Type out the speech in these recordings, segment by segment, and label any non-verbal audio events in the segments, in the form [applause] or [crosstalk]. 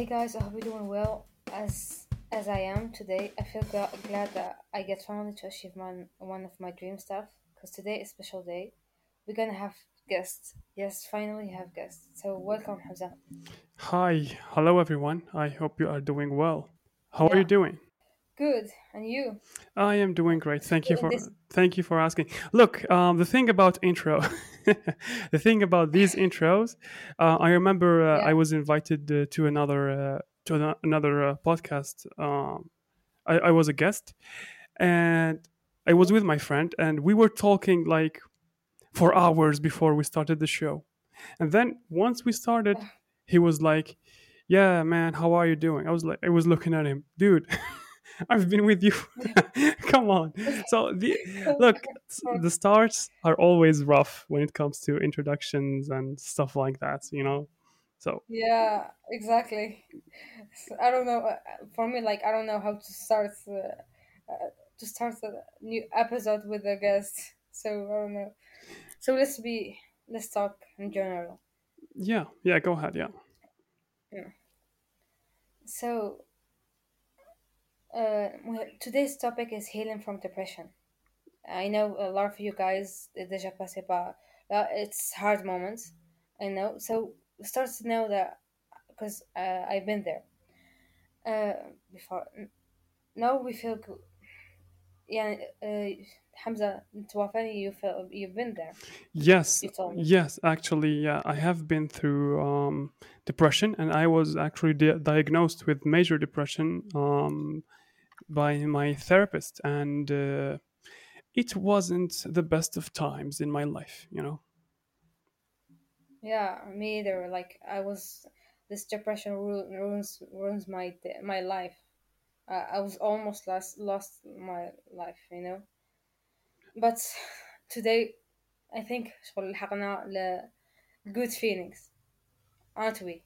Hey guys, I hope you're doing well. As as I am today, I feel gla- glad that I get finally to achieve my, one of my dream stuff. Because today is a special day. We're gonna have guests. Yes, finally have guests. So welcome, Hamza. Hi, hello everyone. I hope you are doing well. How are you doing? Good. And you? I am doing great. Thank you for this, thank you for asking. Look, um, the thing about intro, [laughs] the thing about these intros, uh, I remember uh, yeah, I was invited uh, to another uh, to ano- another uh, podcast. Um, I, I was a guest, and I was with my friend, and we were talking like for hours before we started the show. And then once we started, [sighs] he was like, "Yeah, man, how are you doing?" I was like, I was looking at him, dude. [laughs] I've been with you. [laughs] [laughs] Come on. So the [laughs] look, the starts are always rough when it comes to introductions and stuff like that. You know. So yeah, exactly. I don't know. uh, For me, like I don't know how to start uh, uh, to start a new episode with a guest. So I don't know. So let's be let's talk in general. yeah, yeah. Go ahead. Yeah. Yeah. So uh, today's topic is healing from depression. I know a lot of you guys eh, déjà passé par it's hard moments. I know, so start to know that because uh, I've been there uh, before. Now we feel good. Yeah, uh, Hamza, Tawafani, you feel you've been there. Yes, yes, actually, yeah, I have been through um, depression, and I was actually di- diagnosed with major depression. Um, by my therapist, and uh, it wasn't the best of times in my life, you know. Yeah, me either. Like I was, this depression ru- ruins ruins my d- my life. Uh, I was almost lost lost my life, you know. But today, I think شغل لحقنا ل good feelings, aren't we?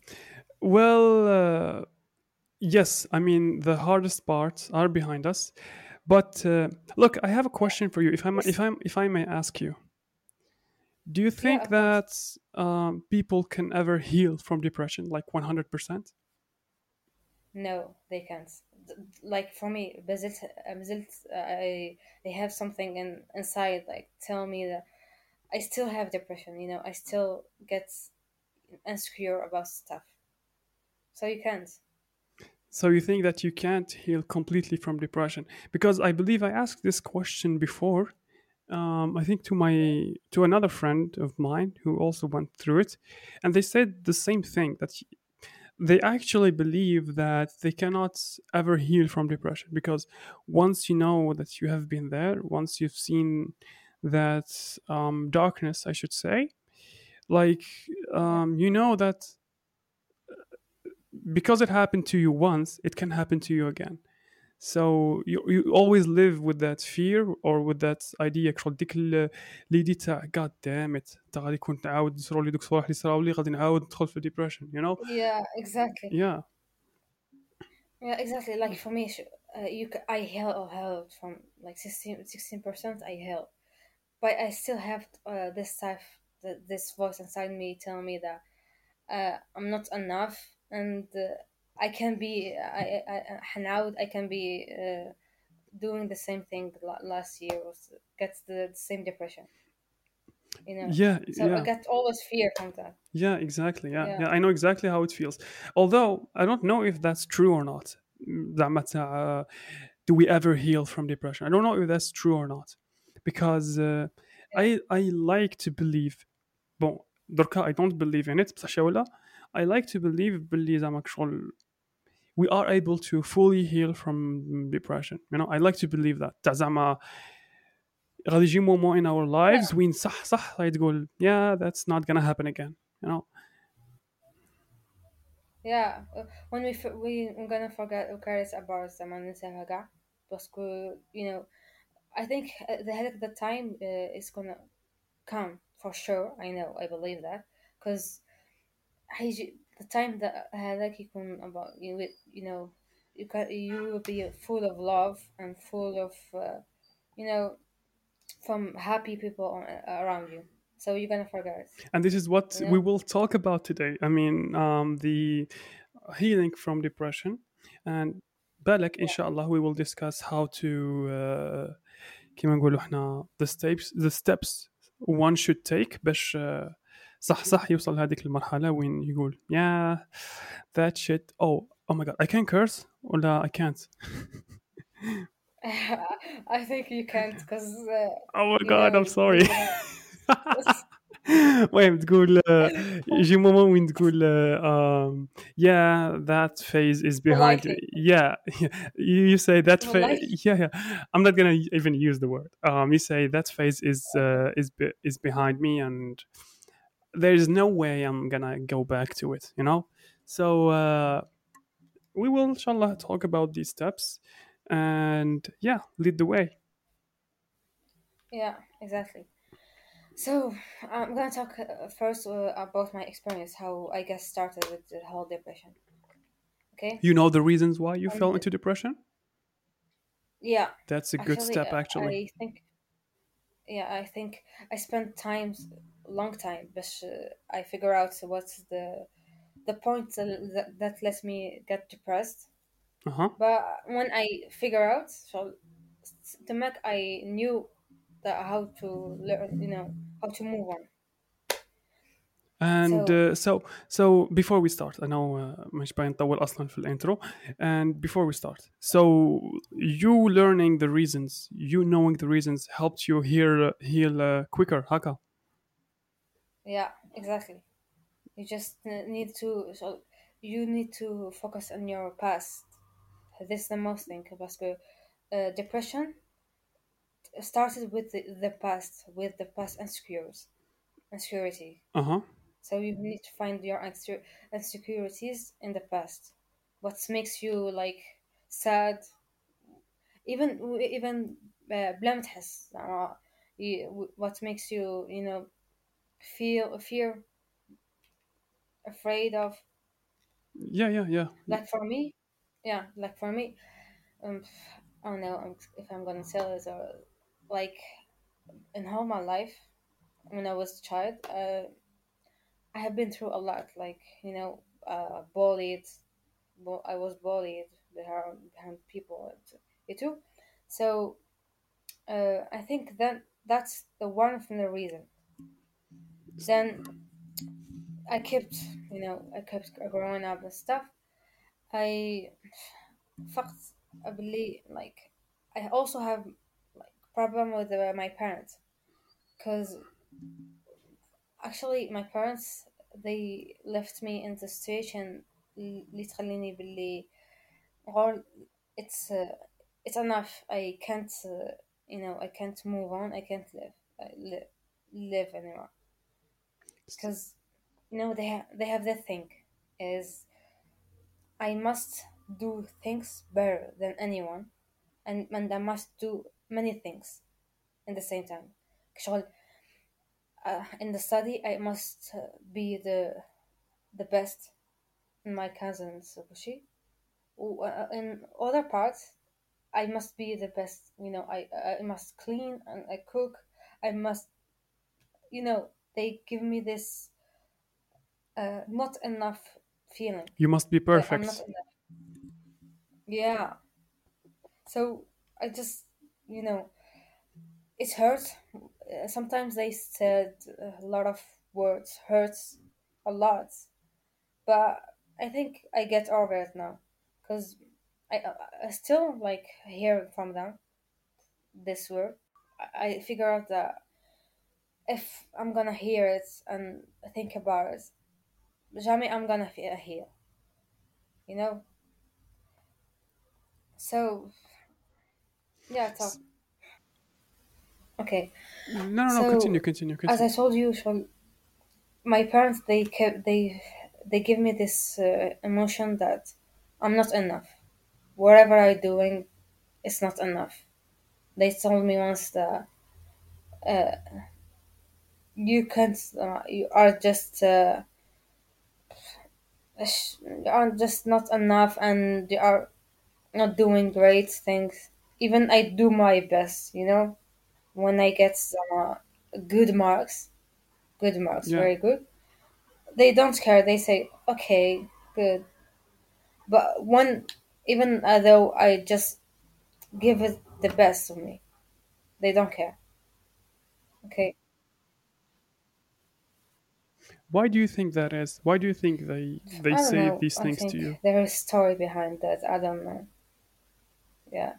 Well, uh, yes, I mean the hardest parts are behind us, but uh, look, I have a question for you. If I'm, if Yes. I'm, if I may ask you, do you Yeah, think of course. that um, people can ever heal from depression, like one hundred percent? No, they can't. D- Like for me, بزلت بزلت I I have something in inside like tell me that I still have depression. You know, I still get insecure about stuff. So you can't. So you think that you can't heal completely from depression? Because I believe I asked this question before. Um, I think to my to another friend of mine who also went through it, and they said the same thing that they actually believe that they cannot ever heal from depression because once you know that you have been there, once you've seen that um, darkness, I should say, like um, you know that because it happened to you once, it can happen to you again. So you, you always live with that fear or with that idea شغل ديك ال- ليدي تاع god damn it تا غادي كنت نعاود نصرو لي دوك الصوالح اللي صراو لي غادي نعاود ندخل في depression you know Yeah, exactly. yeah Yeah, exactly. Like for me, sh- uh, you c- I held held from like 16 percent. I held, but I still have uh, this type, th- this voice inside me telling me that uh, I'm not enough, and uh, I can be. I I I now I can be uh, doing the same thing la- last year was gets the, the same depression. You know, yeah so I yeah got always fear from that. yeah exactly yeah Yeah, yeah I know exactly how it feels although I don't know if that's true or not زعما تاع uh, do we ever heal from depression I don't know if that's true or not because uh, yeah, I I like to believe bon دركا I don't believe in it بصح شي ولا I like to believe باللي زعما شغل we are able to fully heal from depression you know I like to believe that تاع زعما غادي يجي مومون in our yeah, lives وين صح صح غادي تقول yeah that's not gonna happen again you know yeah. Uh, When we f- we we're gonna forget Ukaris about زمان ننساها قاع باسكو you know I think uh, the headache the time uh, is gonna come for sure. I know, I believe that because هيجي the time that هذاك يكون about you will- you know you can you will be full of love and full of uh, you know from happy people on- around you. So you're gonna forget it. and this is what You we know? will talk about today I mean um, the healing from depression and بالك إن شاء الله we will discuss how to uh, كيما نقولوا احنا the steps the steps one should take باش uh, صح صح يوصل هذيك المرحلة وين يقول yeah that shit oh oh my god I can curse ولا I can't [laughs] I think you can't because uh, oh my you god know I'm sorry uh, وين تقول uh, يجي مومون وين تقول uh, [laughs] um, yeah that phase is behind politely [laughs] yeah you, you say that phase politely yeah, yeah I'm not gonna even use the word um, you say that phase is uh, is be- is behind me and there's no way I'm gonna go back to it you know? So uh, we will inshallah talk about these steps and yeah lead the way. Yeah exactly. So I'm gonna talk uh, first uh, about my experience how I guess started with the whole depression. Okay? You know the reasons why you fell into depression? Yeah. That's a good step actually. I think yeah I think I spent times long time but uh, I figure out what's the the point that, that, that lets me get depressed uh-huh but when I figure out so to make I knew that how to learn you know how to move on And so uh, so so before we start I know uh, مش باين نطول أصلا في الانترو and before we start so you learning the reasons you knowing the reasons helped you heal heal uh, quicker هكا yeah, exactly. You just need to so you need to focus on your past. This is the most thing because uh, depression started with the, the past, with the past insecurities, insecurity. Uh huh. So you need to find your insecurities in the past. What makes you like sad? Even even uh, blame test. Uh, what makes you you know feel fear afraid of. Yeah yeah yeah. Like for me yeah like for me um i don't know if i'm gonna tell it or like in all my life when i was a child uh, i have been through a lot like you know uh bullied bu- i was bullied behind, behind people you too. So uh i think that that's the one from the reason then i kept you know i kept growing up and stuff i فقط ability like I also have like problem with uh, my parents because actually my parents they left me in the situation اللي تخليني باللي غور it's uh, it's enough I can't uh, you know I can't move on I can't live uh, li- live anymore because you know they have they have that thing is I must do things better than anyone and, and I must do many things in the same time شغل uh, in the study I must uh, be the the best in my cousins وشي و- uh, in other parts I must be the best you know I I must clean and I cook I must you know they give me this uh, not enough feeling. You must be that I'm not perfect yeah. So I just you know it hurts. Uh, sometimes they said a lot of words hurts a lot. But i think i get over it now because I, I I still like hear from them this word. I figure out that if i'm gonna hear it and think about it Jamie, i'm gonna feel heal you know? So yeah talk. Okay. No no no continue, continue continue as i told you so my parents they kept they they give me this uh, emotion that i'm not enough. Whatever i'm doing it's not enough. They told me once that uh, you can't uh, you are just uh, you are just not enough and you are not doing great things. Even i do my best you know? When i get some uh, good marks good marks yeah. very good they don't care. They say okay good. But one, even uh, though I just give it the best of me, they don't care. Okay, Why do you think that is? Why do you think they they say know. these I things to you? there is a story behind that. I don't know. Yeah,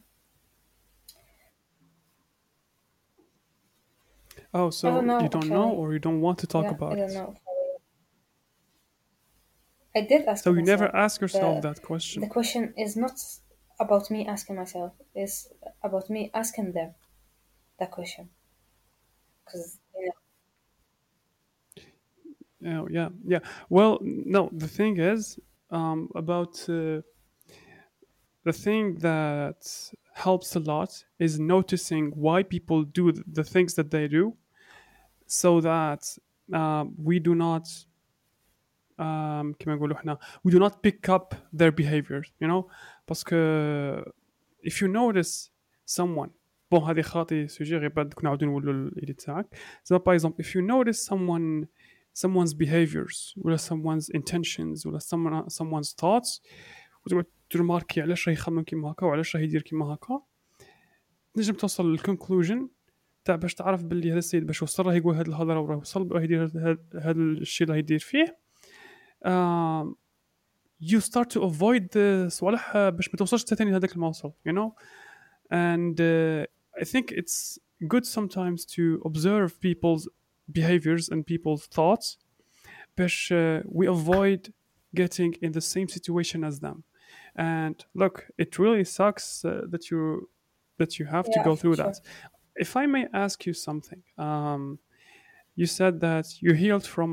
Oh, I don't so you don't know or you don't want to talk Yeah, I about don't it. know. I did ask So you never ask yourself The that question. the question. question is not about me asking myself. It's about me asking them that question. Because you Oh, yeah, yeah. Well, no, the thing is um, about uh, the thing that helps a lot is noticing why people do th- the things that they do so that um, we do not um, كما نقولوا احنا we do not pick up their behaviors you know باسكو if you notice someone بون هذه خاطي سوجي غير بعد نعاودو نولوا الايديت تاعك زعما باغ اكزومبل if you notice someone someone's behaviors ولا someone's intentions ولا someone someone's thoughts وتقعد ترماركي علاش راه يخمم كيما هكا وعلاش راه يدير كيما هكا تنجم توصل للكونكلوجن تاع باش تعرف باللي هذا السيد باش وصل راه يقول هذه الهضره وراه وصل راه يدير هذا هذا الشيء اللي راه يدير فيه um, you start to avoid the صوالح باش ما توصلش ثاني لهذاك الموصل you know and uh, I think it's good sometimes to observe people's behaviors and people's thoughts باش uh, we avoid getting in the same situation as them and look it really sucks uh, that you that you have to yeah, go for through that sure. if I may ask you something um, you said that you healed from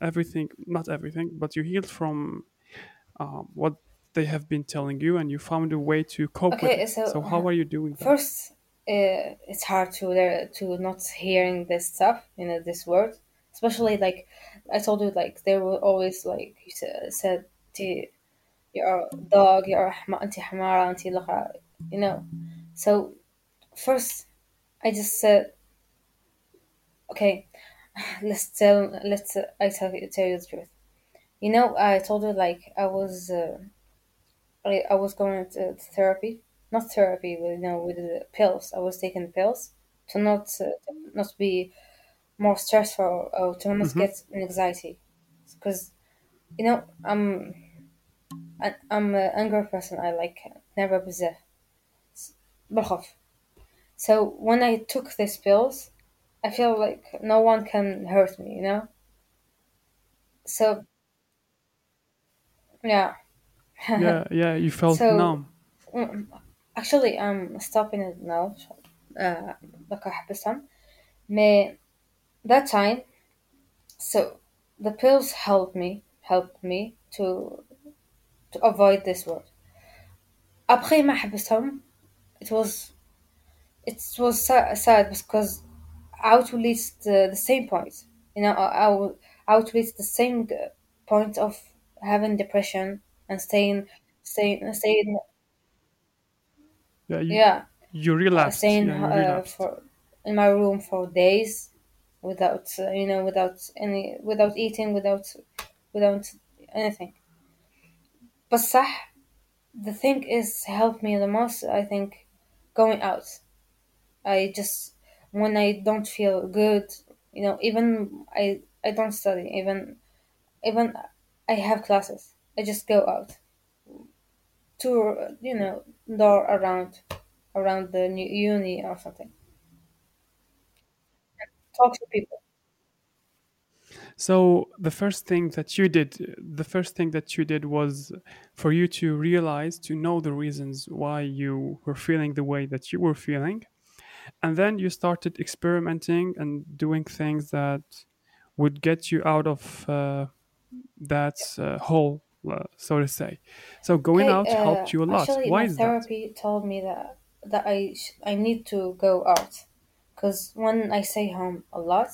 everything not everything but you healed from um, what they have been telling you and you found a way to cope with Okay, it so so how are you doing that first, uh, it's hard to lear- to not hearing this stuff you know this word. Especially like i told you like they were always like you said, said your dog you're anti hamara anti you know. So first i just said okay [sighs] let's tell let's uh, i tell you, tell you the truth. You know i told you like i was uh, I, I was going to therapy not therapy, but you know, with the pills. I was taking pills to not uh, not be more stressful or to not mm-hmm. get anxiety, because you know I'm I, I'm an angry person. I like never possess. So when I took these pills, I feel like no one can hurt me, you know. So yeah. [laughs] yeah, yeah, you felt so, numb. Mm, actually I'm stopping it now. Uh, بقى أحبسهم. May that time, so the pills helped me helped me to to avoid this word. Après ما حبستهم, it was it was sa- sad because I would reach the, the same point. You know, I, I would I would reach the same g- point of having depression and staying staying staying yeah you, yeah you relapsed staying yeah you uh, for in my room for days without uh, you know without any without eating without without anything. But صح, the thing is helped me the most. I think going out. I just when I don't feel good, you know, even I I don't study. Even even I have classes. I just go out to you know door around around the new uni or something. Talk to people. so the first thing that you did the first thing that you did was for you to realize to know the reasons why you were feeling the way that you were feeling and then you started experimenting and doing things that would get you out of uh, that uh, hole so to say. So going Okay, out uh, helped you a lot. actually, why my is that? therapy told me that that I sh- I need to go out, because when I stay home a lot,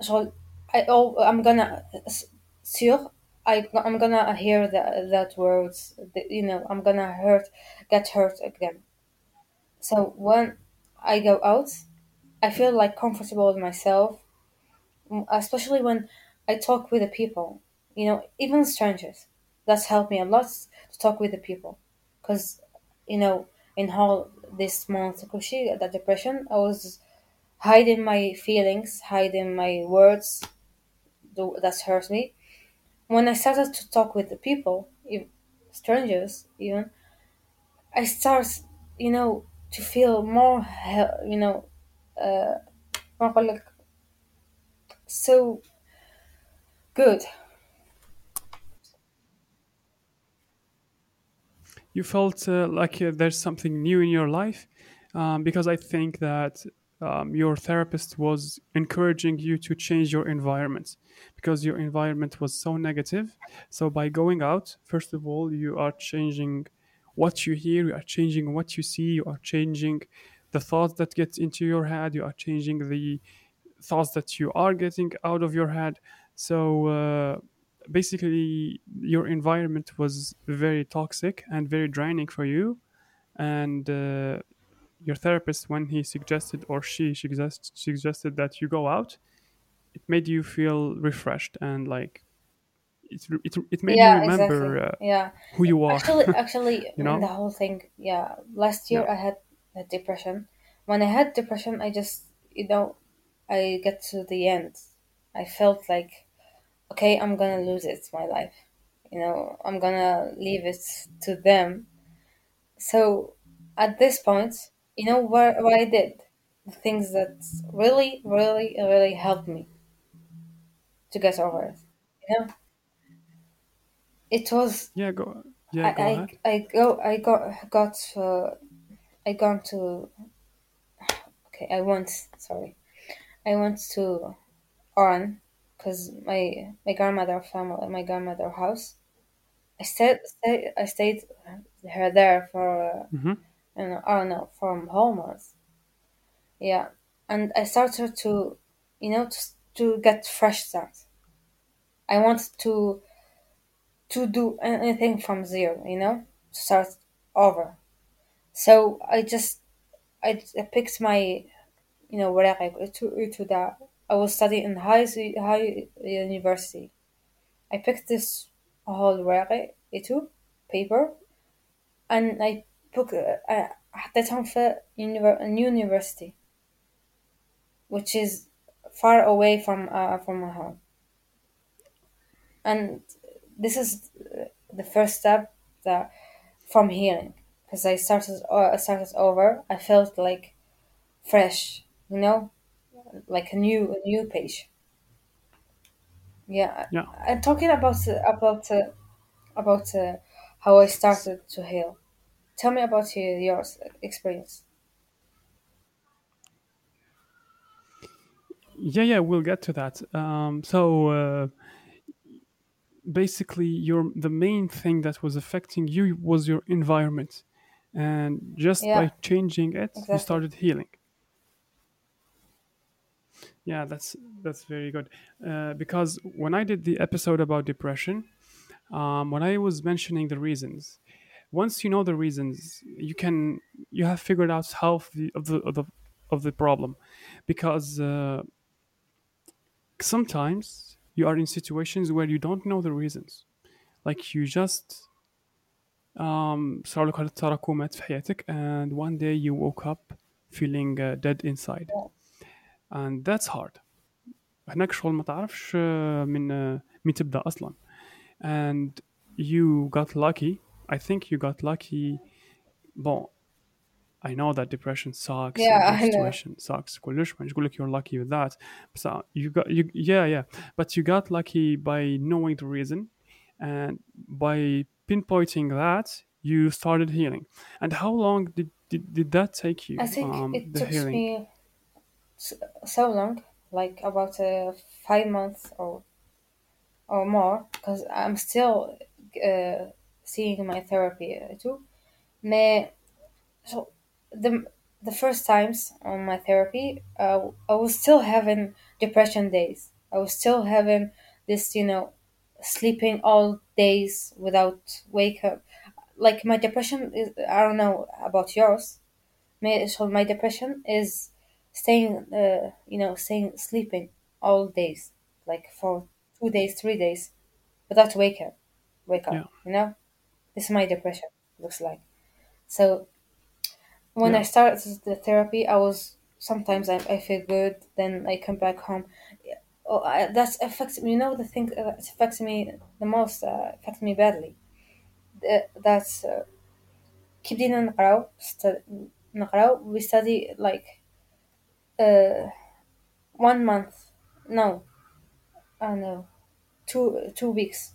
so I oh I'm gonna s- sûr I I'm gonna hear that that words that, you know I'm gonna hurt get hurt again. So when I go out, I feel like comfortable with myself, especially when I talk with the people, you know, even strangers. That's helped me a lot to talk with the people, because you know, in all this month, that depression, I was hiding my feelings, hiding my words that hurt me. When I started to talk with the people, if, strangers even, I start, you know, to feel more, you know, uh, more like so good you felt uh, like uh, there's something new in your life um, because I think that um, your therapist was encouraging you to change your environment because your environment was so negative. So by going out, first of all, you are changing what you hear, you are changing what you see, you are changing the thoughts that get into your head, you are changing the thoughts that you are getting out of your head. So uh, basically, your environment was very toxic and very draining for you. And uh, your therapist, when he suggested or she suggest, suggested that you go out, it made you feel refreshed and like it, it, it made you yeah exactly remember uh, yeah who you are, Actually, [laughs] actually, you know? the whole thing, yeah. Last Yeah. year I had a depression. When I had depression, I just, you know, I get to the end. I felt like, okay, I'm gonna lose it, my life. You know, I'm gonna leave it to them. So at this point, you know, where, what I did, the things that really, really, really helped me to get over it. You know, it was Yeah, go. Yeah, I go I, ahead. I go I got got uh, I gone to okay I went sorry I went to Oran because my my grandmother family, my grandmother house. I stayed, stay, I stayed her there for mm-hmm. you know, I don't know from homewards. Yeah, and I started to, you know, to, to get fresh start. I wanted to to do anything from zero, you know, to start over. So I just I, I picked my, you know, whatever to to that I was studying in high high university I picked this whole ورقة to paper and I book I حطيتهم في univer- a new university which is far away from uh, from my home and this is the first step that from healing because I started uh, I started over I felt like fresh you know Like a new a new page Yeah, Yeah. and talking about uh, about uh, about uh, how I started to heal. Tell me about your, your experience. Yeah, yeah, we'll get to that. Um, so uh, basically, your the main thing that was affecting you was your environment, and just Yeah, by changing it, you exactly. started healing. Yeah, that's that's very good. Uh, because when I did the episode about depression, um, when I was mentioning the reasons, once you know the reasons, you can you have figured out half the of the of the, of the problem, because uh, sometimes you are in situations where you don't know the reasons like you just um صار لك تراكمات في حياتك and one day you woke up feeling uh, dead inside Yeah, and that's hard هناك شغل ما تعرفش uh, من uh, مين تبدا اصلا and you got lucky I think you got lucky bon I know that depression sucks and yeah, your I know. situation sucks كلش ما نقول لك you're lucky with that بس uh, you got you yeah yeah but you got lucky by knowing the reason and by pinpointing that you started healing and how long did did, did that take you I think um it the took healing me s- so long, like about uh, five months or or more, because I'm still uh, seeing my therapy uh, too. Mais so the the first times on my therapy, uh, I was still having depression days. I was still having this, you know, sleeping all days without wake up. Like my depression is, I don't know about yours. My, so my depression is staying, uh, you know, staying sleeping all days, like for two days, three days without wake up. wake up. yeah You know, this is my depression looks like. So when I yeah started the therapy, I was sometimes I, I feel good, then I come back home. Oh, I, that's affects me. You know, the thing that affects me the most uh, affects me badly. Uh, that's uh, كبدينا نقراو ست- نقراو we study like uh, one month. No. I know. Two two weeks.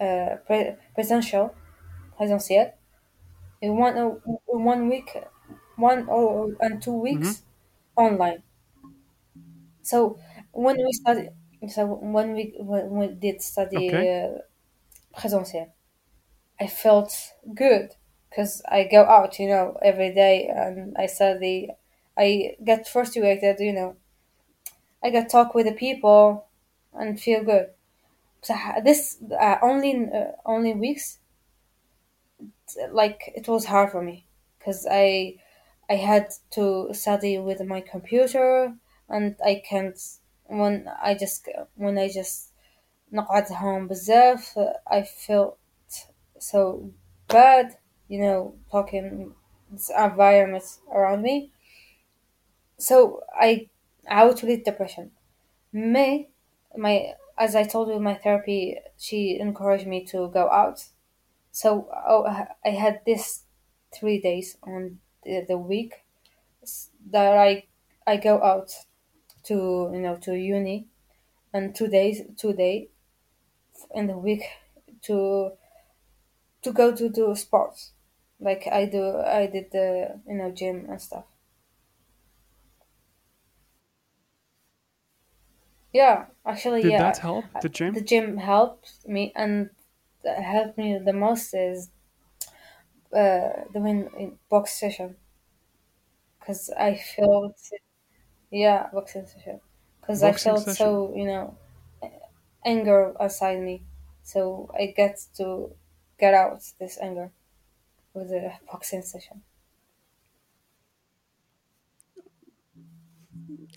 Uh, pre- presential presential in one uh, one week one or and two weeks online. So when we study so when we when we did study okay. uh, presential I felt good because I go out you know every day and I study I get frustrated you know I get talk with the people and feel good so this uh, only uh, only weeks like it was hard for me because I I had to study with my computer and I can't when I just when I just نقعد home بزاف I felt so bad you know talking this environment around me so I out with depression. May my as I told you my therapy she encouraged me to go out. So oh, I had this three days on the, the week that I I go out to you know to uni and two days two day in the week to to go to do sports. Like I do I did the you know gym and stuff. Yeah, actually did yeah, that help? I- gym? the gym helped me and helped me the most is uh doing in box session. Because I felt yeah boxing session. Because I felt session? so you know anger inside me. So I get to get out this anger with the boxing session.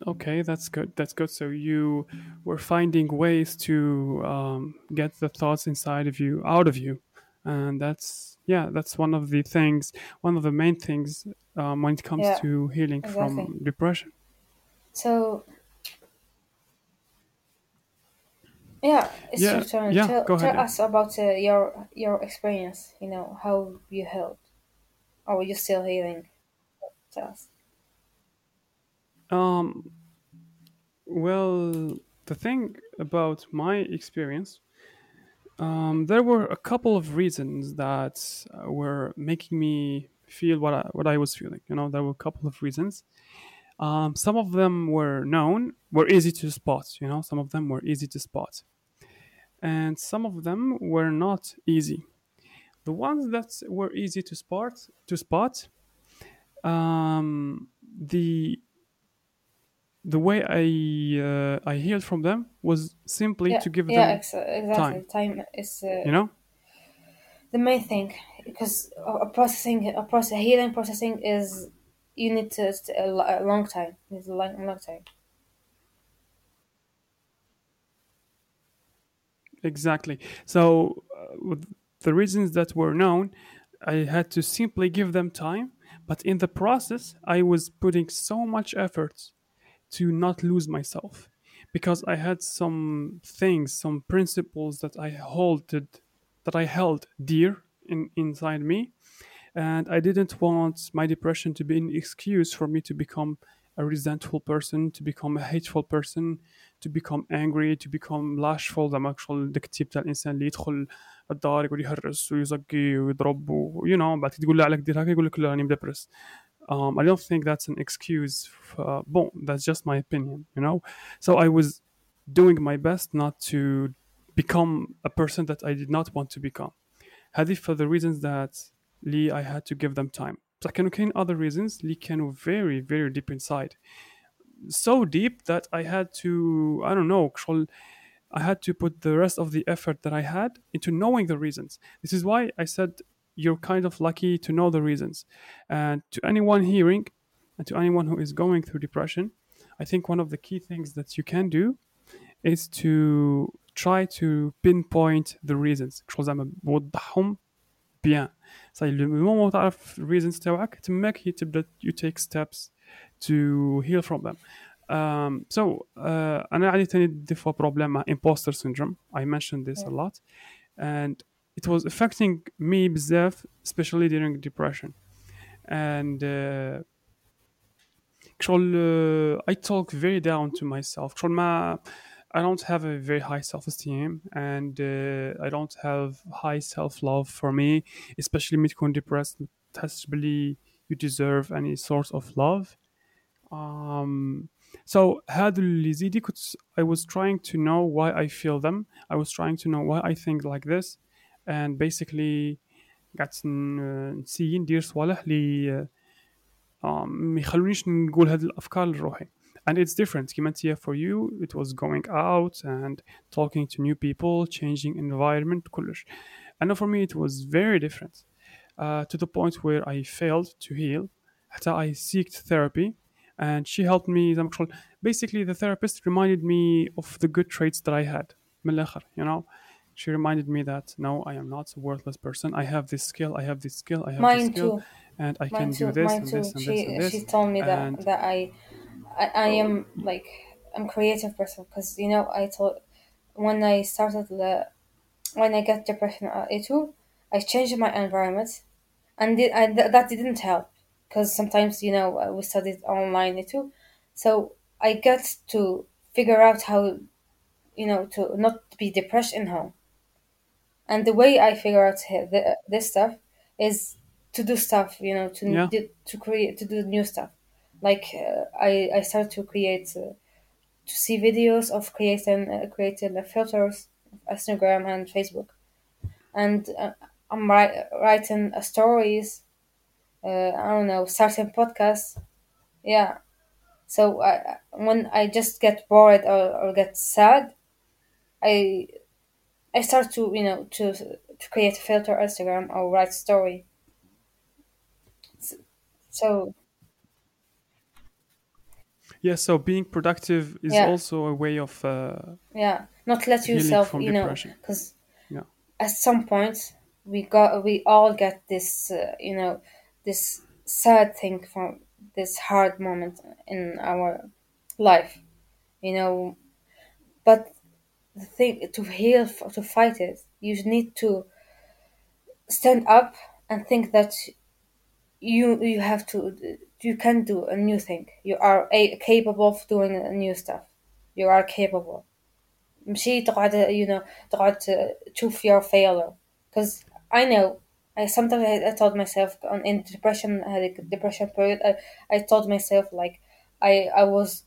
Okay that's good that's good so you were finding ways to um, get the thoughts inside of you out of you and that's yeah that's one of the things one of the main things um, when it comes Yeah, to healing exactly. from depression So yeah, it's your yeah turn. yeah Tell ahead tell yeah us about uh, your your experience. You know how you healed, or you still healing. Tell us. Um well the thing about my experience um, there were a couple of reasons that uh, were making me feel what I, what I was feeling you know there were a couple of reasons Um, some of them were known, were easy to spot, you know, some of them were easy to spot. And some of them were not easy. The ones that were easy to spot, to spot, um, the the way I uh, I healed from them was simply Yeah, to give yeah, them ex- exactly. time. Time is uh, You know, the main thing because a a processing, a process, healing processing is you need to a, long time. It's a long, long time. exactly. So uh, with the reasons that were known, I had to simply give them time. But in the process, I was putting so much effort to not lose myself because I had some things, some principles that I holded, that I held dear in, inside me, and I didn't want my depression to be an excuse for me to become a resentful person, to become a hateful person, to become angry, to become lashful زي ما شغل ديك التيب تاع الانسان اللي يدخل الدار يقول يهرس ويزقي ويضرب و you know بعد تقول له عليك دير هكا يقول لك لا راني مدبرس um, I don't think that's an excuse. For, bon, that's just my opinion, you know. So I was doing my best not to become a person that I did not want to become. هذه for the reasons that Lee I had to give them time. بصح كانوا كاين other reasons اللي كانوا very very deep inside. So deep that I had to I don't know شغل I had to put the rest of the effort that I had into knowing the reasons. This is why I said you're kind of lucky to know the reasons. And to anyone hearing and to anyone who is going through depression, I think one of the key things that you can do is to try to pinpoint the reasons شغل زعما بوضحهم بيان صاي لو مومون تعرف الريزنز تاعك تماك هي تبدا you take steps to heal from them um, so uh, انا عندي تاني دي فوا بروبليم مع imposter syndrome I mentioned this a Yeah. lot and it was affecting me بزاف especially during depression and uh, شغل uh, I talk very down to myself شغل ما I don't have a very high self-esteem and uh, I don't have high self-love for me especially ملي تكون depressed ما تحسش بلي you deserve any source of love um, so هذا اللي زيدي كنت I was trying to know why I feel them I was trying to know why I think like this and basically قعدت ن- نسي ندير صوالح اللي آه، ما يخلونيش نقول هذه الافكار لروحي and it's different كيما انت for you it was going out and talking to new people changing environment كلش and for me it was very different uh, to the point where I failed to heal حتى I seeked therapy and she helped me زي ما شغل basically the therapist reminded me of the good traits that I had من الآخر you know she reminded me that no I am not a worthless person I have this skill I have this skill I have this Mine skill too. and I can Mine do this Mine and too. this and she this and this she told me that and that I I, I am like I'm creative person because you know I told when I started the when I got depression at A2 I changed my environment and did, and th- that didn't help because sometimes you know uh, we studied online A2 so I got to figure out how you know to not be depressed in home and the way I figure out he- the, this stuff is to do stuff you know to Yeah. do, to create to do new stuff. Like uh, I I started to create uh, to see videos of creating uh, creating filters of Instagram and Facebook. And uh, I'm wri- writing uh, stories uh, I don't know starting podcasts. Yeah. So I, when I just get bored or, or get sad I I start to you know to to create a filter Instagram or write story. So yeah so being productive is Yeah. also a way of uh, yeah, not let Healing yourself from you know depression. because Yeah. at some point we got we all get this uh, you know this sad thing from this hard moment in our life, you know, but the thing to heal f- to fight it you need to stand up and think that you you have to you can do a new thing you are a, capable of doing a new stuff you are capable مشي تقعد you know تقعد تشوف your failure because I know I sometimes I, I told myself on in depression هذيك depression period I, I told myself like I I was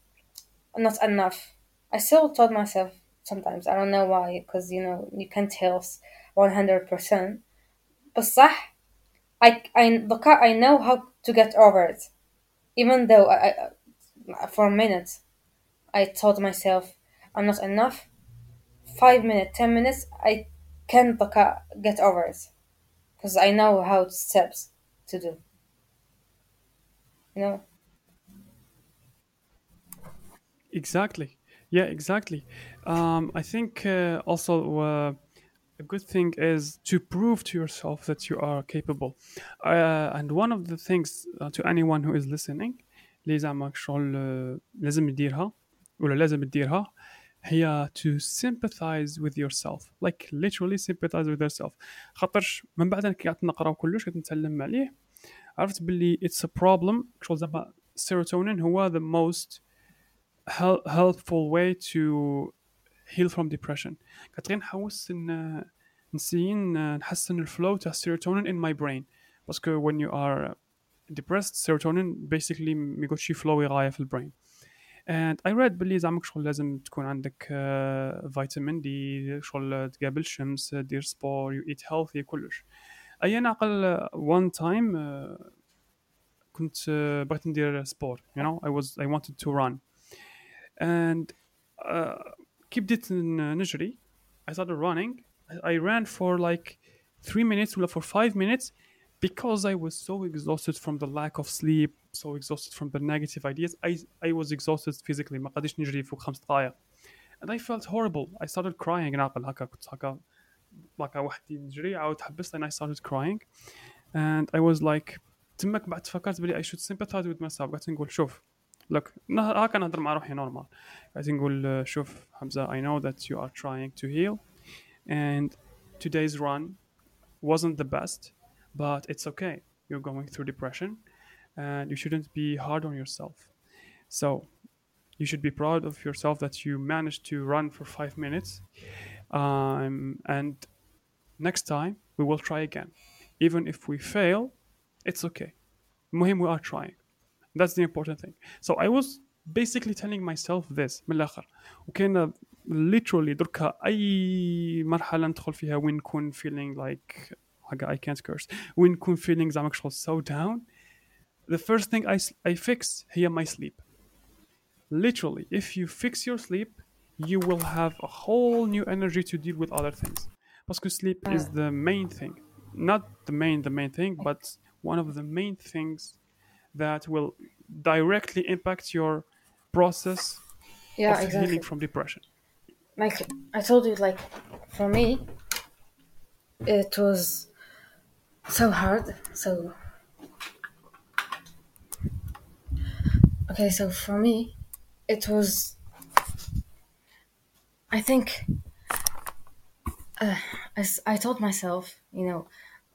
not enough I still told myself sometimes. I don't know why because you know you can't tell 100% but صح I, I, I know how to get over it. Even though I, I for a minute I told myself I'm not enough five minutes ten minutes I can get over it. Because I know how steps to do. You know? Exactly. Yeah, exactly. Um, I think uh, also uh, a good thing is to prove to yourself that you are capable. Uh, and one of the things uh, to anyone who is listening اللي زعما شغل uh, لازم يديرها ولا لازم تديرها هي to sympathize with yourself like literally sympathize with yourself خاطرش من بعد كي قعدت نقرا كلش كنت نتعلم عليه عرفت باللي it's a problem شغل زعما serotonin هو the most hel- helpful way to heal from depression كنت غير نحوس ان نسي ن- نحسن الفلو تاع serotonin in my brain باسكو when you are depressed serotonin basically ما يقولش شي flow غاية في البرين and I read بلي زعما شغل لازم تكون عندك فيتامين دي شغل تقابل الشمس دير سبور you eat healthy كلش اي نعقل one time uh, كنت uh, بغيت ندير سبور you know I was I wanted to run and uh, كي بديت ن- نجري I started running I ran for like three minutes ولا for five minutes because I was so exhausted from the lack of sleep so exhausted from the negative ideas I, I was exhausted physically ما قدرتش نجري فوق خمس دقائق and I felt horrible I started crying ناقل هكا كنت هكا هكا وحدي نجري عاود حبست and I started crying and I was like تمك بعد فكرت بلي I should sympathize with myself قعدت نقول شوف look نه- هكا نهضر مع روحي نورمال قعدت نقول uh, شوف حمزة I know that you are trying to heal and today's run wasn't the best but it's okay you're going through depression and you shouldn't be hard on yourself so you should be proud of yourself that you managed to run for five minutes um, and next time we will try again even if we fail it's okay المهم we are trying that's the important thing so I was basically telling myself this من الآخر وكان literally دركا أي مرحلة ندخل فيها وين نكون feeling like حاجة I can't curse وين نكون feeling زعما شغل so down the first thing I, s- I fix هي my sleep literally if you fix your sleep you will have a whole new energy to deal with other things because sleep is the main thing not the main the main thing but one of the main things that will directly impact your process Yeah, of exactly. healing from depression Like I told you, like for me, it was so hard. So okay, so for me, it was. I think. Uh, as I told myself, you know,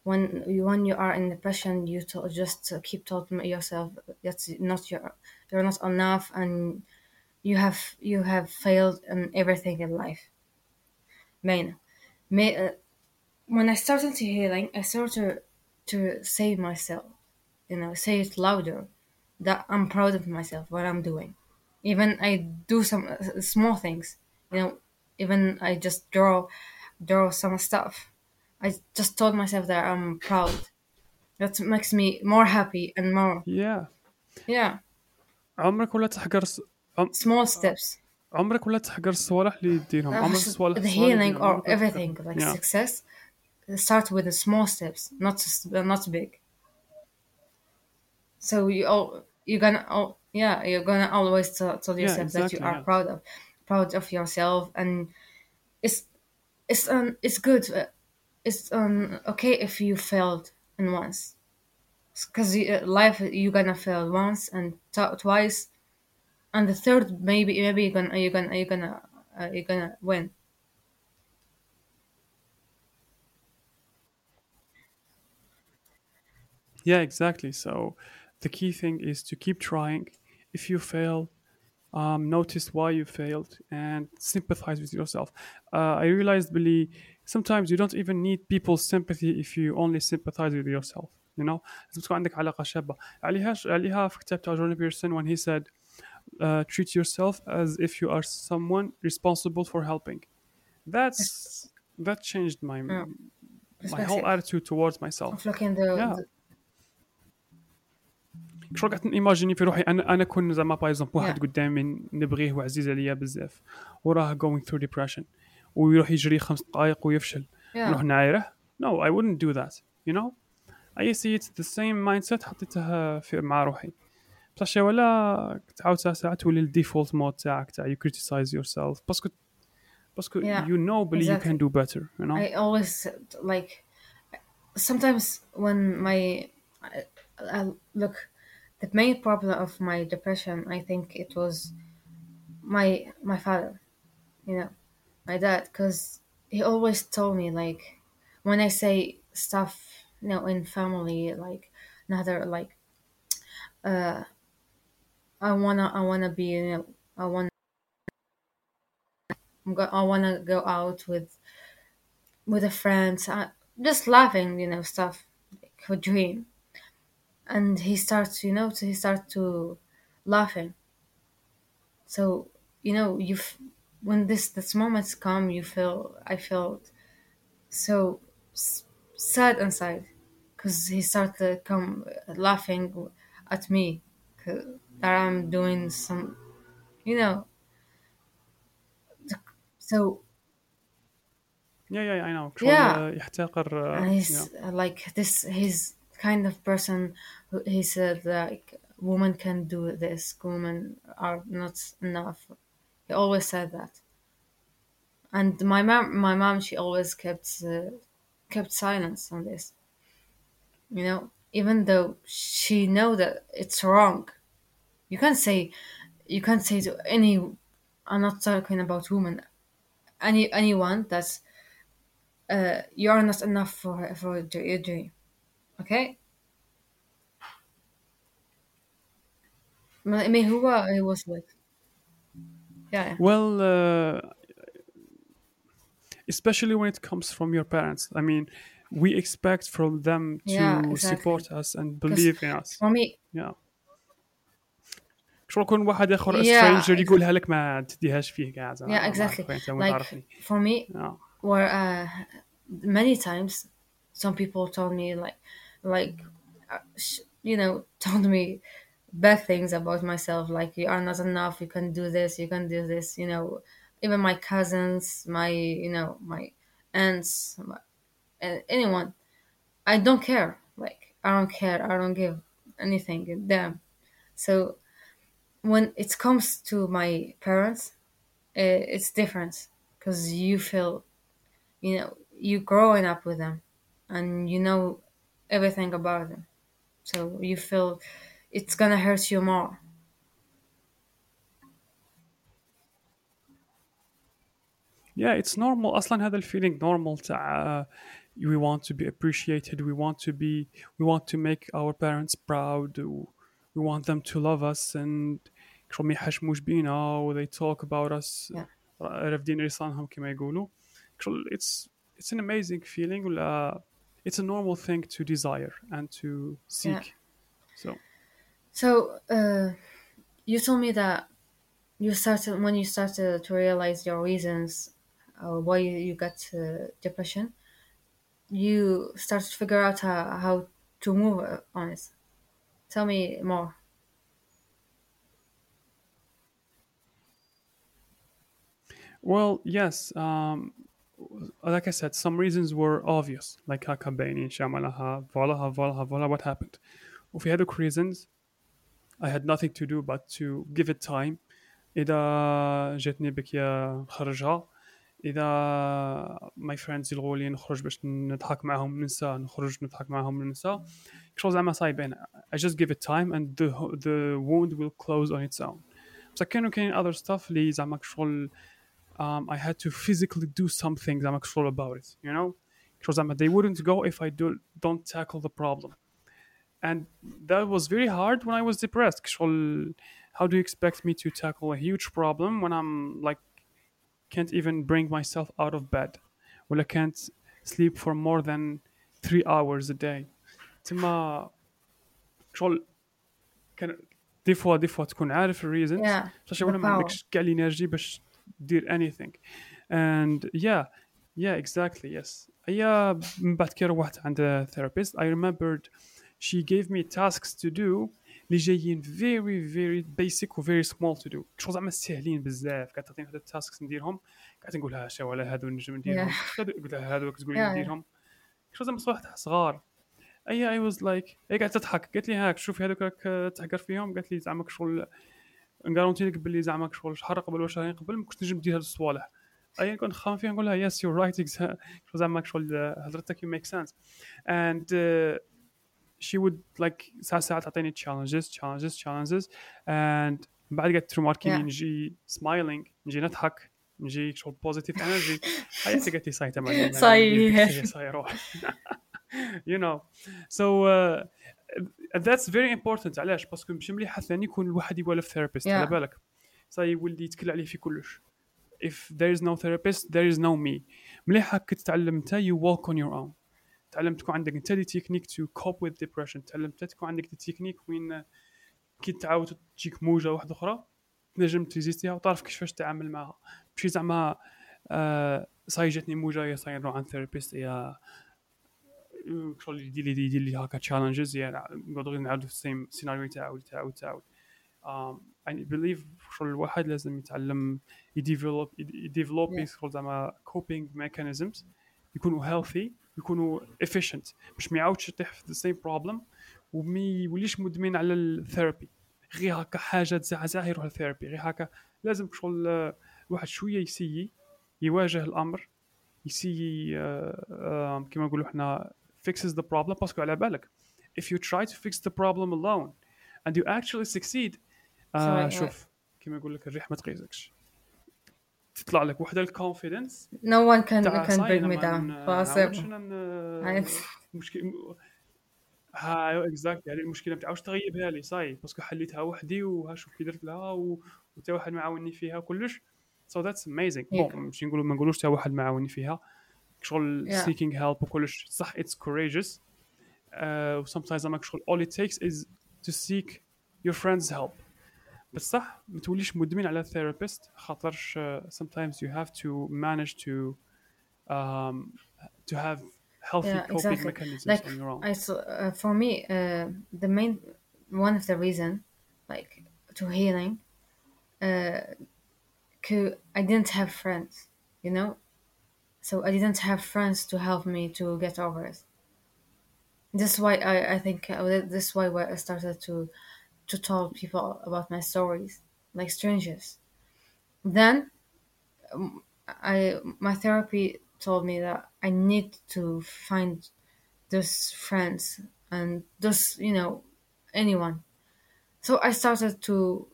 when you when you are in depression, you to, just keep telling yourself that's not your you're not enough, and you have you have failed in everything in life. Main, may, uh, when I started to healing, I started to say myself, you know, say it louder, that I'm proud of myself, what I'm doing. Even I do some uh, small things, you know, even I just draw, draw some stuff. I just told myself that I'm proud. That makes me more happy and more, yeah yeah, عمرك ولا تحقر س... عم... small steps. عمرك ولا تحقر الصوالح اللي ديرهم عمرك Uh, الصوالح the الصغار اللي healing ديرهم، or عمرك ولا everything تحقرهم. like yeah. success start with the small steps not s- not big so you all you're gonna oh yeah you're gonna always tell, tell Yeah, yourself that exactly, you are yeah. proud of proud of yourself and it's it's um it's good uh, it's um okay if you failed in once because uh, life you're gonna fail once and t- twice and the third maybe maybe you're gonna you're gonna you're gonna uh, you're gonna win Yeah, exactly. So the key thing is to keep trying. If you fail, um, notice why you failed and sympathize with yourself. Uh, I realized, Billy, sometimes you don't even need people's sympathy if you only sympathize with yourself. You know, لازم تكون عندك علاقة شابة. عليها عليها في كتاب تاع جورني بيرسون when he said, uh, treat yourself as if you are someone responsible for helping. That's that changed my my whole perspective. attitude towards myself. of looking the, Yeah. the شو قعدت ايماجيني في روحي انا انا كون زعما باغ اكزومبل واحد Yeah. قدامي نبغيه وعزيز عليا بزاف وراه going through depression ويروح يجري خمس دقائق ويفشل Yeah. نروح نعايره no I wouldn't do that you know I see it's the same mindset حطيتها في مع روحي بصح ولا تعاود ساعة ساعة تولي الديفولت مود تاعك تاع you criticize yourself باسكو باسكو Yeah, you know بلي you exactly. can do better you know I always like sometimes when my I, I, look the main problem of my depression I think it was my my father you know My dad because he always told me like when I say stuff you know in family like another like uh I wanna I wanna be you know I want I wanna go out with with a friend, uh, just laughing, you know, stuff like a dream. And he starts, you know, to, he starts to laughing. So you know, you f- when this this moments come, you feel I felt so s- sad inside because he started to come laughing at me 'cause that I'm doing some, you know. So yeah yeah I know شغل Yeah. يحتقر uh, and he's yeah. uh, like this he's kind of person who he said like women can do this women are not enough he always said that and my mom my mom she always kept uh, kept silence on this you know even though she know that it's wrong you can't say you can't say to any i'm not talking about women any anyone that's uh, you are not enough for for your dream okay ما ما هو he was like yeah yeah Well, uh, especially when it comes from your parents. I mean, we expect from them Yeah, to exactly. support us and 'Cause believe in us. for me Yeah. شو يكون واحد اخر Yeah, stranger يقولها لك ما تديهاش فيه كاع زعما yeah ما exactly عارف انت وين like تعرفني for me Yeah. where uh, many times some people told me like like uh, sh- you know [laughs] told me bad things about myself like you are not enough you can do this you can do this you know even my cousins my you know my aunts my, anyone. I don't care like i don't care i don't give anything damn so when it comes to my parents uh, it's different because you feel you know you growing up with them and you know everything about them. So you feel it's gonna hurt you more yeah it's normal اصلا هذا الفيلينج normal تاع uh, we want to be appreciated we want to be we want to make our parents proud we want them to love us and شغل ما يحشموش بينا و they talk about us Yeah. رافدين لسانهم كما يقولوا شغل it's it's an amazing feeling ولا it's a normal thing to desire and to seek so so uh, you told me that you started when you started to realize your reasons uh, why you, you got uh, depression you started to figure out how, how to move uh, on it tell me more Well, yes. Um, like I said, some reasons were obvious, like هكا باينين شاملها فوالا فوالا فوالا what happened. وفي هذوك reasons I had nothing to do but to give it time. إذا جاتني بكية نخرجها إذا my friends يلغوا لي نخرج باش نضحك معاهم ننسى نخرج نضحك معاهم ننسى شغل زعما صايب أنا I just give it time and the the wound will close on its own. بس كانوا كاين other stuff اللي زعما شغل um, I had to physically do something زعما شغل about it you know شغل زعما they wouldn't go if I do, don't tackle the problem and that was very hard when I was depressed شغل how do you expect me to tackle a huge problem when I'm like can't even bring myself out of bed ولا can't sleep for more than three hours a day تما شغل كان دي فوا دي فوا تكون عارف الريزنز Yeah, بصح the ولا ما power. عندكش كاع الانرجي باش دير anything and yeah yeah exactly yes هي من بعد كي روحت عند therapist I remembered she gave me tasks to do اللي جايين very very basic و very small to do. شغل زعما ساهلين بزاف. قاعد تعطيني هاد التاسكس نديرهم قاعد نقول ها شو على هادو نجم نديرهم قلت لها هادو تقول لي. نديرهم. شغل زعما صراحة صغار. أي أي was like هي قاعدة تضحك. قالت لي هاك شوفي هذوك راك تحقر فيهم. قالت لي زعما شغل نقارونتي لك باللي زعما شغل شهر قبل ولا شهرين قبل ما كنتش نجم دير هاد الصوالح. أي كنت خام فيها نقول لها يس يو رايت زعما شغل هضرتك يو ميك سنس اند she would like ساعة ساعة تعطيني challenges challenges challenges and من بعد قاعد ترماركيني Yeah. نجي smiling نجي نضحك نجي شغل positive energy حياتي قالت لي صاي تمام صاي. صاي روح you know so uh, that's very important علاش باسكو مش مليحه ثاني يكون الواحد يوالف ثيرابيست على Yeah. بالك صاي يولي يتكل عليه في كلش if there is no therapist there is no me مليحه كي تتعلم انت you walk on your own تعلم تكون عندك انت دي تكنيك to cope with depression. تعلم انت تكون عندك دي تكنيك وين كي تعاود تجيك موجة واحدة أخرى تنجم تريزيستيها وتعرف كيفاش تتعامل معها. ماشي زعما آه صاي جاتني موجة يا صاي نروح عند ثيرابيست يا شغل يدير لي يدير لي هكا تشالنجز يا نقعدوا نعاودوا في السيم سيناريو تعاود تعاود تعاود. I believe شغل الواحد لازم يتعلم يديفلوب يديفلوب. شغل زعما coping mechanisms يكونوا healthy. يكونوا efficient. باش ما يعاودش يطيح في the same problem وما يوليش مدمن على الثيرابي غير هكا حاجة تزعزع يروح للثيرابي غير هكا لازم شغل آه، الواحد شوية يسيي يواجه الأمر يسي آه، كما نقولوا إحنا fixes the problem. باسكو على بالك if you try to fix the problem alone and you actually succeed آه شوف كما يقول لك الريح ما تقيزكش تطلع لك وحده الكونفيدنس no one can تاع can صاي break me أنا down. ما خلاص نعاودش يبا. أنا عادي. مشكل ها اكزاكتلي هذه المشكلة ما تعاودش تغيبها لي صاي باسكو حليتها وحدي وها شوف كي درت لها و- وتا واحد معاوني فيها كلش. سو ذاتس اميزينغ. بون ماشي نقولوا ما نقولوش تا واحد معاوني فيها. شغل seeking help وكلش صح it's courageous. uh, sometimes زعما شغل all it takes is to seek your friend's help. بصح ما توليش مدمن على therapist خاطرش uh, sometimes you have to manage to um, to have healthy Yeah, coping exactly. mechanisms like on your own I saw, uh, for me uh, the main one of the reason like to healing uh, 'cause I didn't have friends you know so I didn't have friends to help me to get over it this is why I, I think uh, this is why I started to to tell people about my stories like strangers. Then um, I my therapy told me that I need to find those friends and those you know anyone. So i started to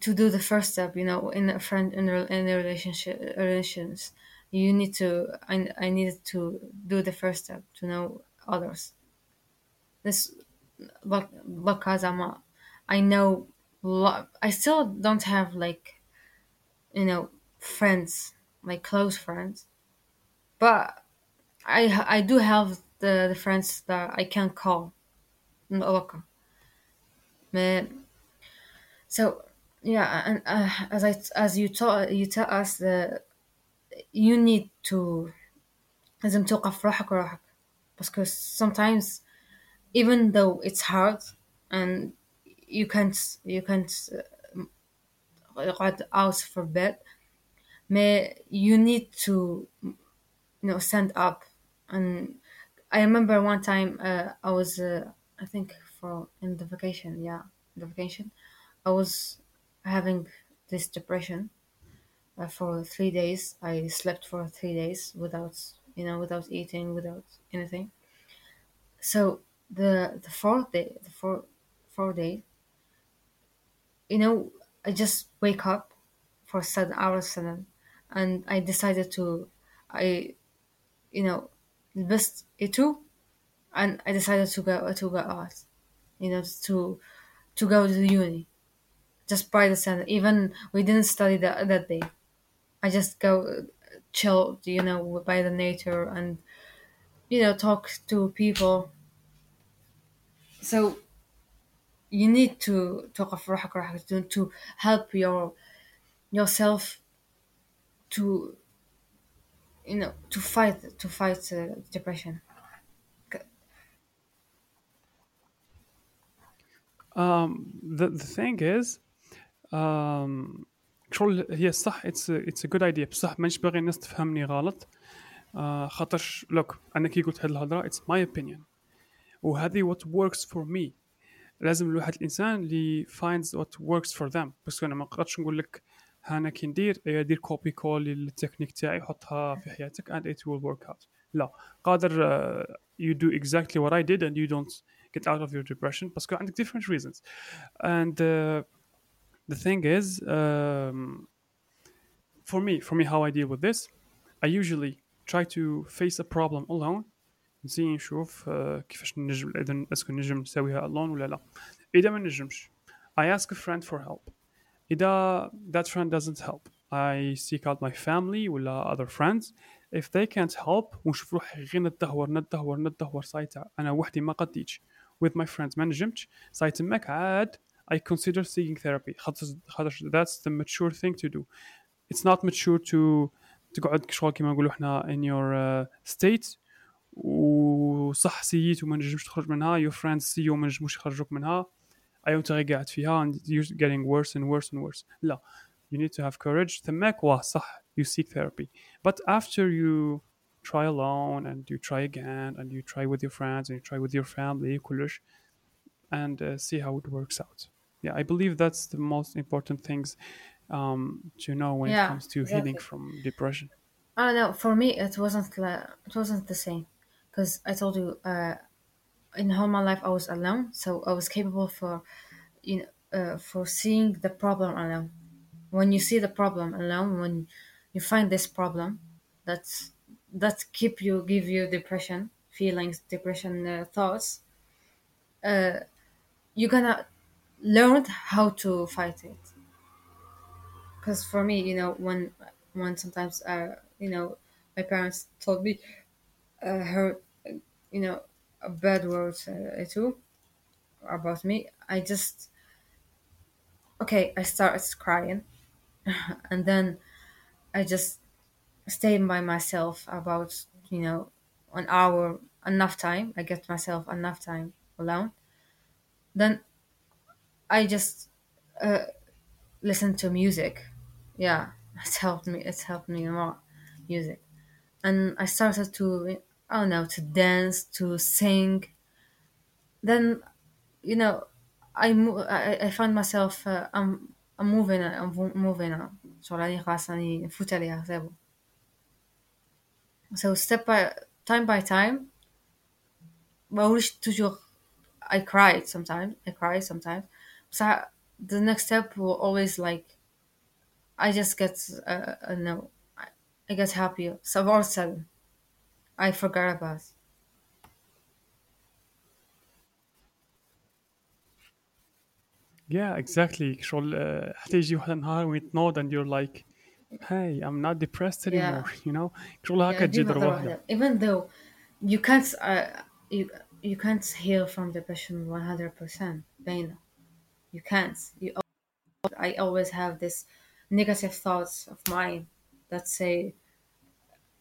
to do the first step you know in a friend in a, in a relationship relations. You need to I, I needed to do the first step to know others. This like like Kazama, i know lo- i still don't have like you know friends like close friends but I I do have the, the friends that I can call. Okay. Man. So yeah, and uh, as I as you taught you tell us that you need to لازم توقف روحك وروحك because sometimes even though it's hard and you can't you can't uh, get out for bed may you need to you know stand up. And i remember one time uh, i was uh, i think for in the vacation yeah the vacation i was having this depression uh, for three days. I slept for three days without you know without eating without anything. So the the fourth day the fourth fourth day you know i just wake up for seven hours seven and i decided to i you know best itu and I decided to go to go out, you know, to to go to the uni, just by the sun. Even we didn't study that that day. I just go chill, you know, by the nature and you know talk to people So you need to talk of روحك روحك to, to help your yourself to you know to fight to fight uh, depression. um, the, the thing is um, شغل هي صح it's a, it's a good idea بصح مانيش باغي الناس تفهمني غلط آه خاطرش لوك انا كي قلت هاد الهضره it's my opinion وهذه what works for me لازم الواحد الانسان اللي finds what works for them بس انا ما نقدرش نقول لك ها انا كي ندير إيه دير كوبي كول للتكنيك تاعي حطها في حياتك and it will work out لا قادر uh, you do exactly what I did and you don't get out of your depression باسكو عندك different reasons and uh, the thing is um, for me for me how I deal with this I usually try to face a problem alone نسي نشوف uh, كيفاش نجم اذا اسكو نجم نسويها alone ولا لا اذا ما نجمش I ask a friend for help إذا that friend doesn't help I seek out my family ولا other friends if they can't help ونشوف روحي غير ندهور ندهور ندهور سايتها أنا وحدي ما قديتش with my friends ما نجمتش ساي تماك عاد I consider seeking therapy خاطر that's the mature thing to do it's not mature to تقعد شغل كيما نقولوا إحنا in your uh, state وصح سييت وما نجمش تخرج منها your friends سيو وما نجموش يخرجوك منها ايوه انت غير قاعد فيها and you're getting worse and worse and worse لا you need to have courage تماك واه صح you seek therapy but after you try alone and you try again and you try with your friends and you try with your family كلش and uh, see how it works out yeah I believe that's the most important things um, to know when it Yeah, comes to healing exactly. from depression? I don't know. For me, it wasn't la- it wasn't the same, because I told you, uh, in all my life I was alone, so I was capable for, you know, uh, for seeing the problem alone. When you see the problem alone, when you find this problem, that's that keep you give you depression feelings, depression uh, thoughts. You're gonna learn how to fight it. Because for me, you know, when when sometimes, uh, you know, my parents told me uh, her, you know, bad words uh, too about me. I just okay. I started crying, [laughs] and then I just stayed by myself about you know an hour, enough time. I get myself enough time alone. Then I just listen to music. Yeah, [laughs] it's helped me. It's helped me a lot. Music, and I started to I don't know to dance, to sing. Then you know, I mo- I, I find myself uh, I'm I'm moving I'm vo- moving on. شغل راني خلاص راني نفوت عليها c'est bon. So step by time by time بقولش toujours I cried sometimes I cry sometimes so the next step will always like I just get uh, uh, no I, I get happier so all of a sudden I forgot about it. Yeah, exactly. شغل uh, حتى يجي واحد النهار when تنوض and you're like hey I'm not depressed yeah anymore [laughs] you know شغل هكا yeah تجي دي ضربة مرة واحدة واحدة even though you can't uh, you you can't heal from depression 100% باينة you can't you I always have this negative thoughts of mine that say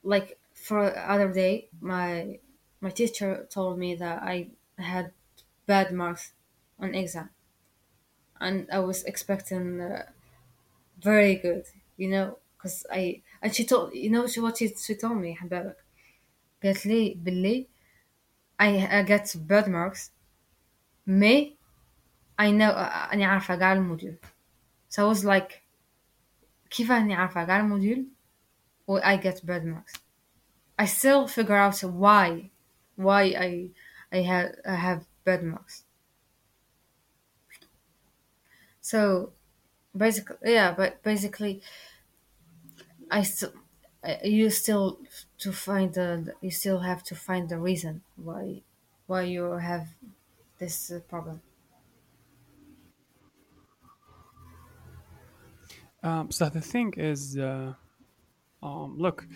like for the other day my my teacher told me that I had bad marks on exam and I was expecting uh, very good you know because I and she told you know she what she, she told me حبابك قالت لي باللي I, I get bad marks me I know أني عارفة قاع الموديول so I was like كيف أني عارفة قاع الموديول و I get bad marks I still figure out why why I I had I have bad marks. So basically, yeah, but basically, I still you still to find the you still have to find the reason why why you have this problem. um, so the thing is uh, um, look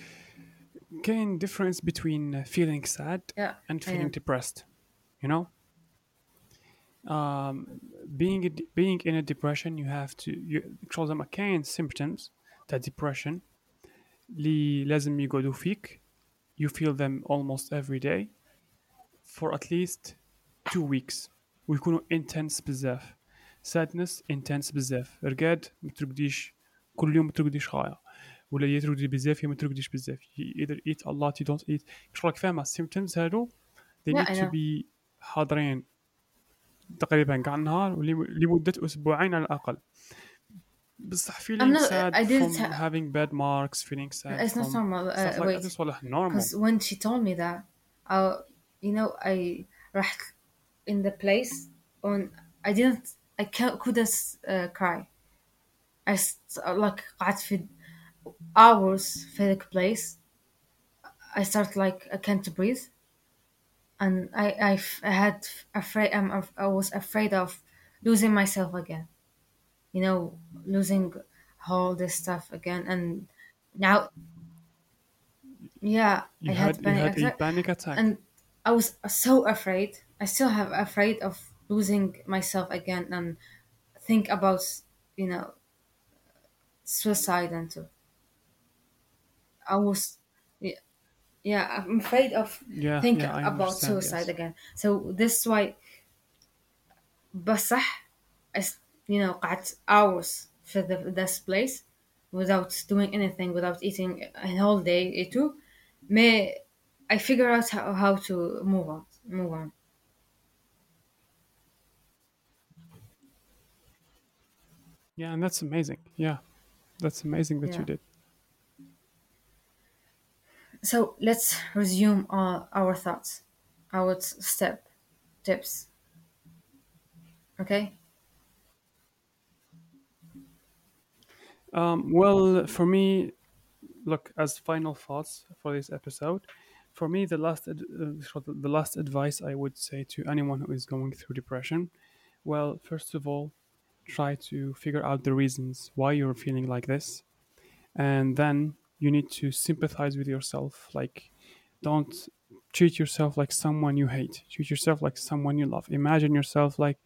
كاين difference between uh, feeling sad Yeah, and I feeling know. depressed you know um, being a, being in a depression you have to you شغل زعما كاين symptoms تاع depression اللي لازم يقعدوا فيك you feel them almost every day for at least two weeks ويكونوا intense بزاف sadness intense بزاف رقاد ما ترقديش كل يوم ما ترقديش غاية ولا يا ترقدي بزاف يا ما ترقديش بزاف You either eat a lot you don't eat شغلك فاهمة symptoms هادو they need to be حاضرين تقريبا كاع النهار لمدة أسبوعين على الأقل بصح feeling not. sad I didn't. from Ha- having bad marks feeling sad it's not normal. Uh, like wait, is والله normal because when she told me that, I, you know, I رحت in the place on I didn't I couldn't uh, cry. I like قعدت في hours the place. I start like I can't breathe, and I I, I had afraid I'm I was afraid of losing myself again. You know, losing all this stuff again, and now yeah, I you had had you panic had a attack, panic attack and I was so afraid. I still have afraid of losing myself again, and think about you know suicide and too. I was yeah, yeah I'm afraid of yeah think yeah I about understand suicide yes again. So this is why بصح I, you know قعدت hours for the, this place without doing anything, without eating a whole day too. May I figure out how, how to move on, move on. yeah and that's amazing yeah That's amazing that you Yeah. did. So let's resume uh, our thoughts, our step tips. Okay? Um, well, for me, look, as final thoughts for this episode, for me, the last uh, the last advice I would say to anyone who is going through depression, well, first of all, try to figure out the reasons why you're feeling like this, and then you need to sympathize with yourself like don't treat yourself like someone you hate. Treat yourself like someone you love. Imagine yourself like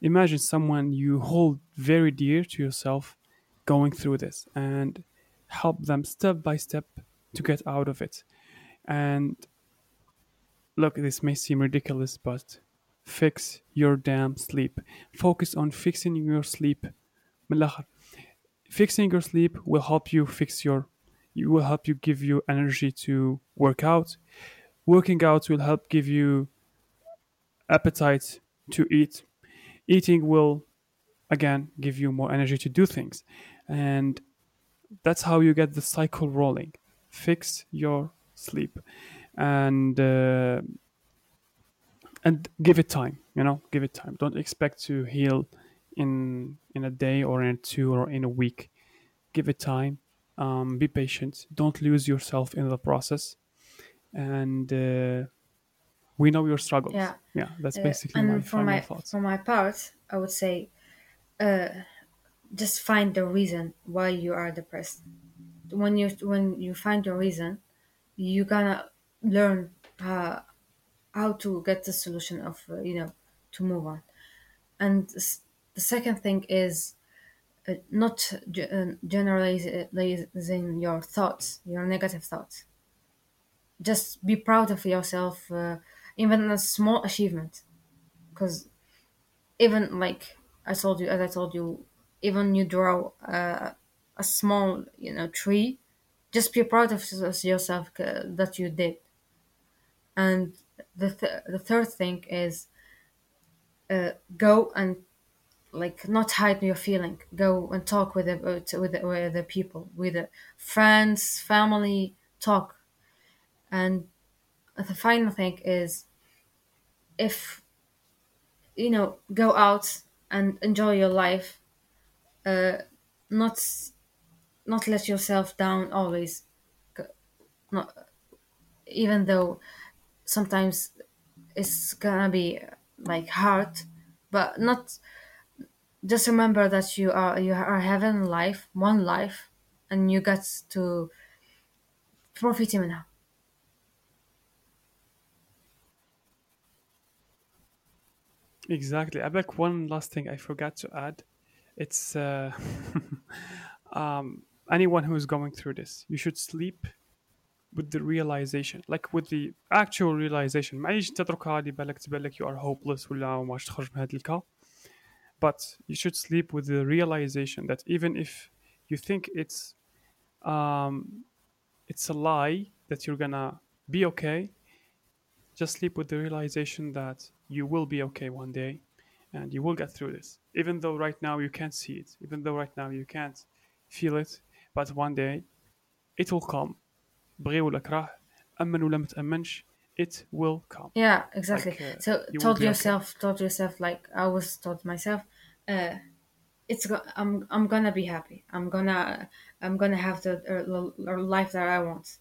imagine someone you hold very dear to yourself going through this and help them step by step to get out of it. And look this may seem ridiculous but fix your damn sleep. Focus on fixing your sleep. Fixing your sleep will help you fix your it will help you give you energy to work out. Working out will help give you appetite to eat. Eating will again give you more energy to do things. And that's how you get the cycle rolling. Fix your sleep and uh, and give it time, you know, give it time. Don't expect to heal in in a day or in two or in a week. Give it time. Um, be patient. Don't lose yourself in the process. And uh, we know your struggles. Yeah. Yeah, that's Uh, basically my for my thoughts. for my part, I would say, uh, just find the reason why you are depressed. When you when you find the reason, you gonna learn uh, how to get the solution of uh, you know to move on. And the second thing is uh, not uh, generalizing your thoughts, your negative thoughts. Just be proud of yourself, uh, even a small achievement, because even like I told you, as I told you, even you draw a small, you know, tree, just be proud of yourself uh, that you did. And the th- the third thing is uh, go and like not hide your feeling. Go and talk with the uh, with the, with the people, with the friends, family. Talk. And the final thing is, if you know, go out and enjoy your life. Uh, not not let yourself down always. Not even though sometimes it's gonna be like hard, but not just remember that you are you are having life, one life, and you got to profit منها. Exactly. I like one last thing I forgot to add. It's uh, um, anyone who is going through this, you should sleep with the realization, like with the actual realization. معليش تتركها عادي بالك تبان لك you are hopeless ولا ما عادش تخرج من هذا الكا. But you should sleep with the realization that even if you think it's um, it's a lie that you're gonna be okay, just sleep with the realization that you will be okay one day and you will get through this. Even though right now you can't see it, even though right now you can't feel it, but one day it will come. بغي ولا كره أمن ولا متأمنش it will come. Yeah, exactly. Like, uh, so you told be okay. yourself, told yourself, like I was told myself, uh, it's go- I'm I'm gonna be happy. I'm gonna I'm gonna have the uh, life that I want.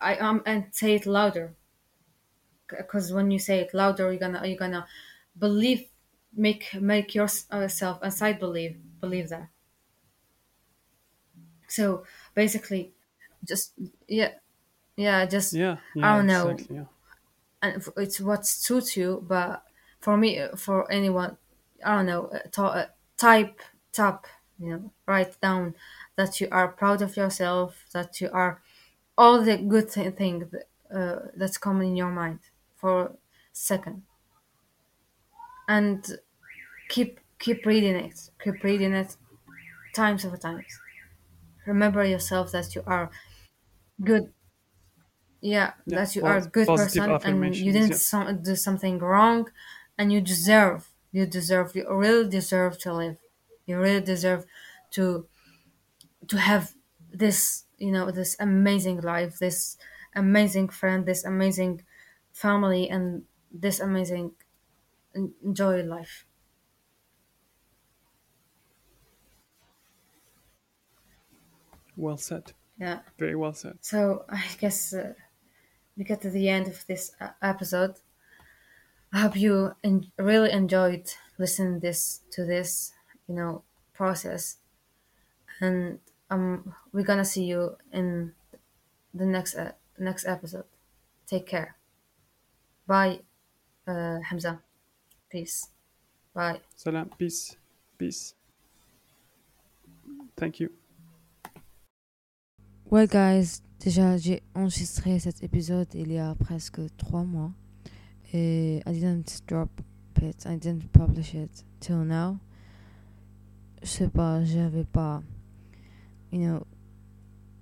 I um and say it louder, because when you say it louder, you're gonna you're gonna believe, make make yourself inside believe believe that. So basically, just yeah, yeah, just Yeah, yeah, I don't know. exactly. Yeah. and it's what suits you but for me for anyone i don't know uh, to, uh, type tap you know write down that you are proud of yourself that you are all the good th- things uh, that's coming in your mind for a second and keep keep reading it keep reading it times over times remember yourself that you are good yeah Yeah, that you are a good person and you didn't yeah. some, do something wrong and you deserve you deserve you really deserve to live you really deserve to to have this you know this amazing life this amazing friend this amazing family and this amazing enjoy life Well said. yeah Very well said. so i guess uh, we get to the end of this uh, episode i hope you en- really enjoyed listening this to this you know process and um we're gonna see you in the next uh, next episode take care bye uh, hamza peace bye Salam. Peace. Peace. Thank you. Well, guys, déjà j'ai enregistré cet épisode il y a presque trois mois et I didn't drop it, I didn't publish it till now. Je sais pas, j'avais pas, you know,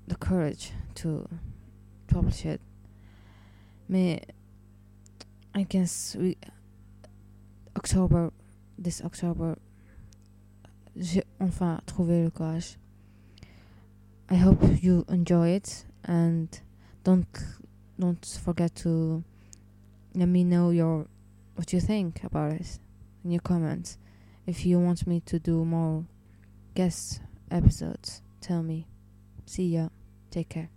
the courage to publish it. Mais I guess we October, this October, j'ai enfin trouvé le courage. I hope you enjoy it and don't don't forget to let me know your what you think about it in your comments. If you want me to do more guest episodes, tell me. See ya. Take care.